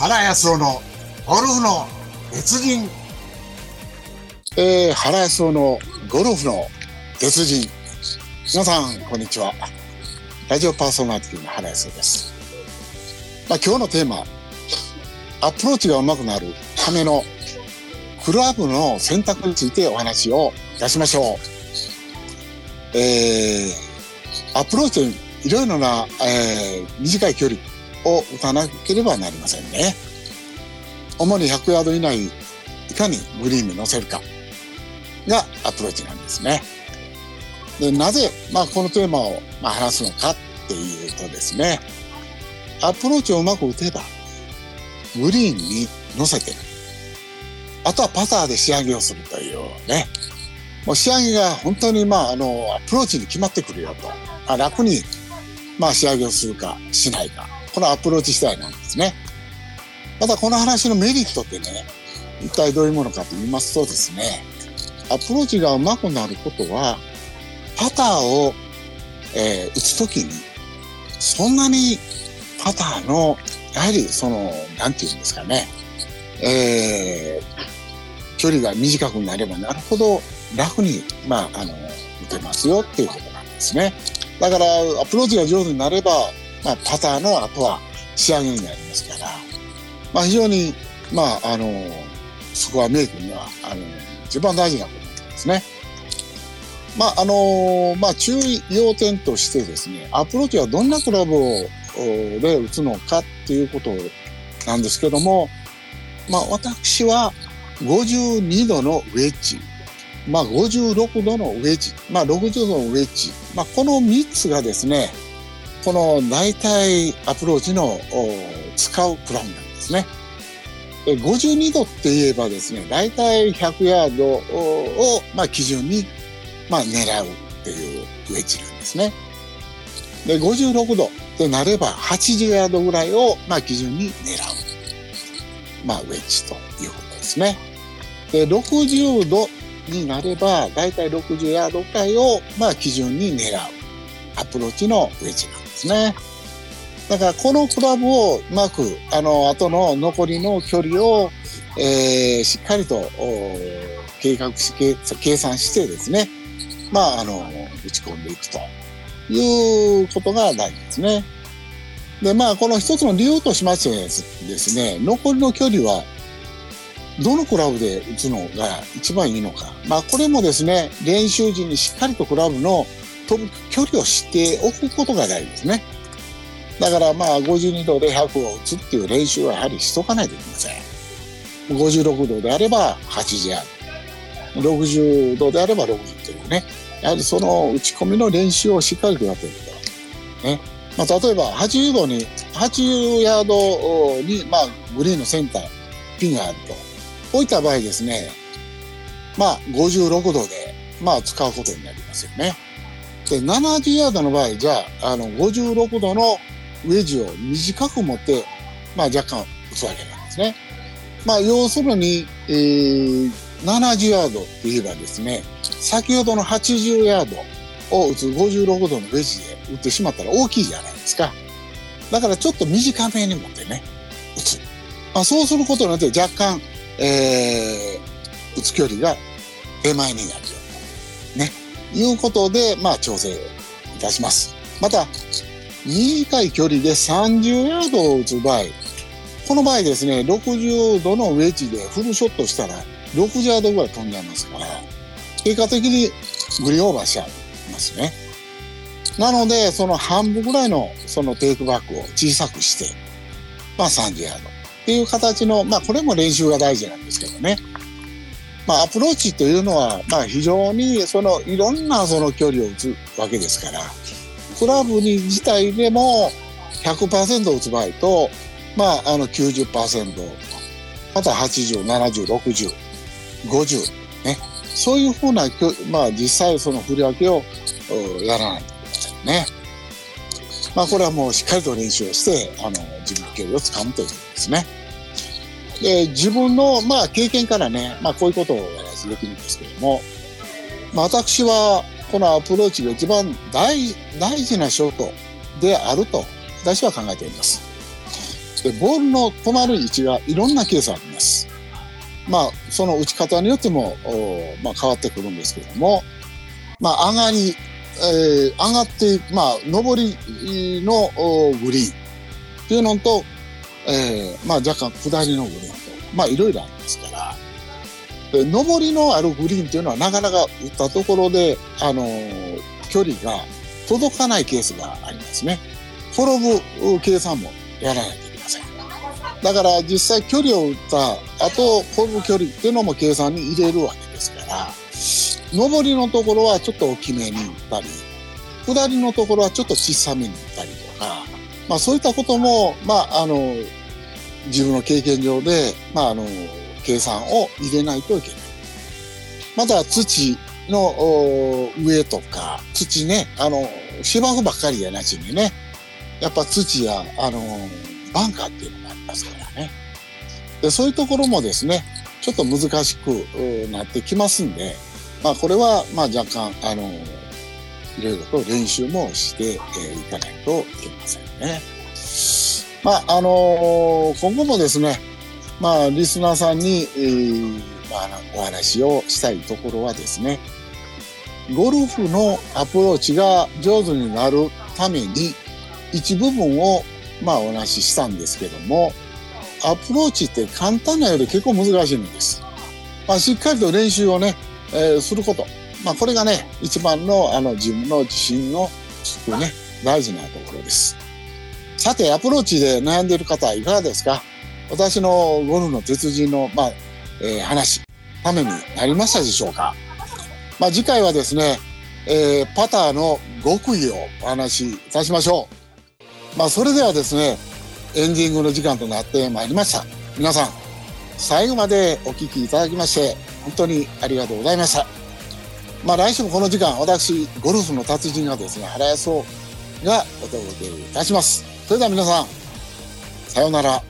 原康夫のゴルフの別人。えー、原康夫のゴルフの別人。皆さん、こんにちは。ラジオパーソナリティの原康夫です。まあ、今日のテーマ、アプローチが上手くなるためのクラブの選択についてお話をいたしましょう。えー、アプローチいろいろな、えー、短い距離を打たなければなりませんね。主に100ヤード以内いかにグリーンに乗せるかがアプローチなんですね。でなぜ、まあ、このテーマを、ま、話すのかっていうとですね、アプローチをうまく打てば、グリーンに乗せて、あとはパターで仕上げをするというね、もう仕上げが本当に、まあ、あの、アプローチに決まってくるよと。まあ、楽に、まあ、仕上げをするかしないか。このアプローチ次第なんですね。またこの話のメリットってね、一体どういうものかと言いますとですね、アプローチが上手くなることは、パターを、えー、打つときに、そんなにパターの、やはりその、なんて言うんですかね、えー、距離が短くなればなるほど楽に、まあ、あの、打てますよっていうことなんですね。だから、アプローチが上手になれば、まあ、パターの後は仕上げになりますから、まあ、非常に、まあ、あの、スコアメイクには、あの、一番大事なことなんですね。まあ、あの、まあ、注意要点としてですね、アプローチはどんなクラブをで打つのかっていうことなんですけども、まあ、私は52度のウェッジ、まあ、56度のウェッジ、まあ、60度のウェッジ、まあ、この3つがですね、この大体アプローチの使うプランなんですね。52度って言えばですね、大体100ヤードを、まあ、基準に、まあ、狙うっていうウェッジなんですね。で、56度ってなれば80ヤードぐらいを、まあ、基準に狙う。まあ、ウェッジということですね。で、60度になれば、大体60ヤードぐらいを、まあ、基準に狙う。アプローチのウェッジなんですね。だからこのクラブをうまく、あの、後の残りの距離を、えー、しっかりと計画し、計算してですね、まあ、あの、打ち込んでいくということが大事ですね。で、まあ、この一つの理由としましてですね、残りの距離は、どのクラブで打つのが一番いいのか。まあ、これもですね、練習時にしっかりとクラブの飛ぶ距離を知っておくことが大事ですね。だからまあ52度で100を打つっていう練習はやはりしとかないといけません。56度であれば80ヤード。60度であれば60というね。やはりその打ち込みの練習をしっかりとやっていると。ね。まあ、例えば80度に、80ヤードに、まあ、グリーンのセンター、ピンがあると。こういった場合ですね、まあ、56度で、まあ、使うことになりますよね。で、70ヤードの場合、じゃあ、あの、56度のウェッジを短く持って、まあ、若干打つわけなんですね。まあ、要するに、えー、70ヤードって言えばですね、先ほどの80ヤードを打つ56度のウェッジで打ってしまったら大きいじゃないですか。だからちょっと短めに持ってね、打つ。まあ、そうすることによって若干、えー、打つ距離が手前になるよ。ね。いうことで、まあ、調整いたします。また、短い距離で30ヤードを打つ場合、この場合ですね、60度のウェッジでフルショットしたら60ヤードぐらい飛んじゃいますから、結果的にグリーンオーバーしちゃいますね。なので、その半分ぐらいのそのテイクバックを小さくして、まあ30ヤードっていう形の、まあこれも練習が大事なんですけどね。まあアプローチというのは、まあ非常にそのいろんなその距離を打つわけですから、クラブに自体でも100%打つ場合と、まああの90%、また80、70、60、50、ね。そういうふうな、まあ実際その振り分けをやらないといけませんね。まあこれはもうしっかりと練習をして、あの、自分の距離をつかむということですね。で、自分の、まあ経験からね、まあこういうことをお話できるんですけども、まあ私はこのアプローチが一番大大事なショートであると私は考えております。でボールの止まる位置がいろんなケースあります。まあその打ち方によっても、まあ、変わってくるんですけども、まあ上がり、えー上がって、まあ上りのグリーンっていうのと、えーまあ若干下りのグリーンと、まあいろいろありますから、で上りのあるグリーンっていうのはなかなか打ったところで、あのー距離が届かないケースがありますね。転ぶ計算もやらないといけません。だから実際距離を打った後、転ぶ距離っていうのも計算に入れるわけですから、上りのところはちょっと大きめに打ったり、下りのところはちょっと小さめに打ったり、まあそういったことも、まああの、自分の経験上で、まああの、計算を入れないといけない。また土の上とか、土ね、あの、芝生ばっかりやなしにね、やっぱ土や、あの、バンカーっていうのがありますからね。で、そういうところもですね、ちょっと難しくなってきますんで、まあこれは、まあ若干、あの、いろいろと練習もして、いかないといけませんね。まあ、あの今後もですね、まあ、リスナーさんに、えーまあ、お話をしたいところはですね、ゴルフのアプローチが上手になるために、一部分を、まあ、お話ししたんですけども、アプローチって簡単なより結構難しいんです。まあ、しっかりと練習をね、えーすること。まあ、これがね、一番の、あの、自分の自信のつくね、大事なところです。さて、アプローチで悩んでいる方はいかがですか？私のゴルフの鉄人の、まあ、えー話、ためになりましたでしょうか？まあ、次回はですね、えーパターの極意をお話しいたしましょう。まあ、それではですね、エンディングの時間となってまいりました。皆さん、最後までお聞きいただきまして、本当にありがとうございました。まあ、来週もこの時間、私、ゴルフの達人がですね、原康夫がお届けいたします。それでは皆さん、さようなら。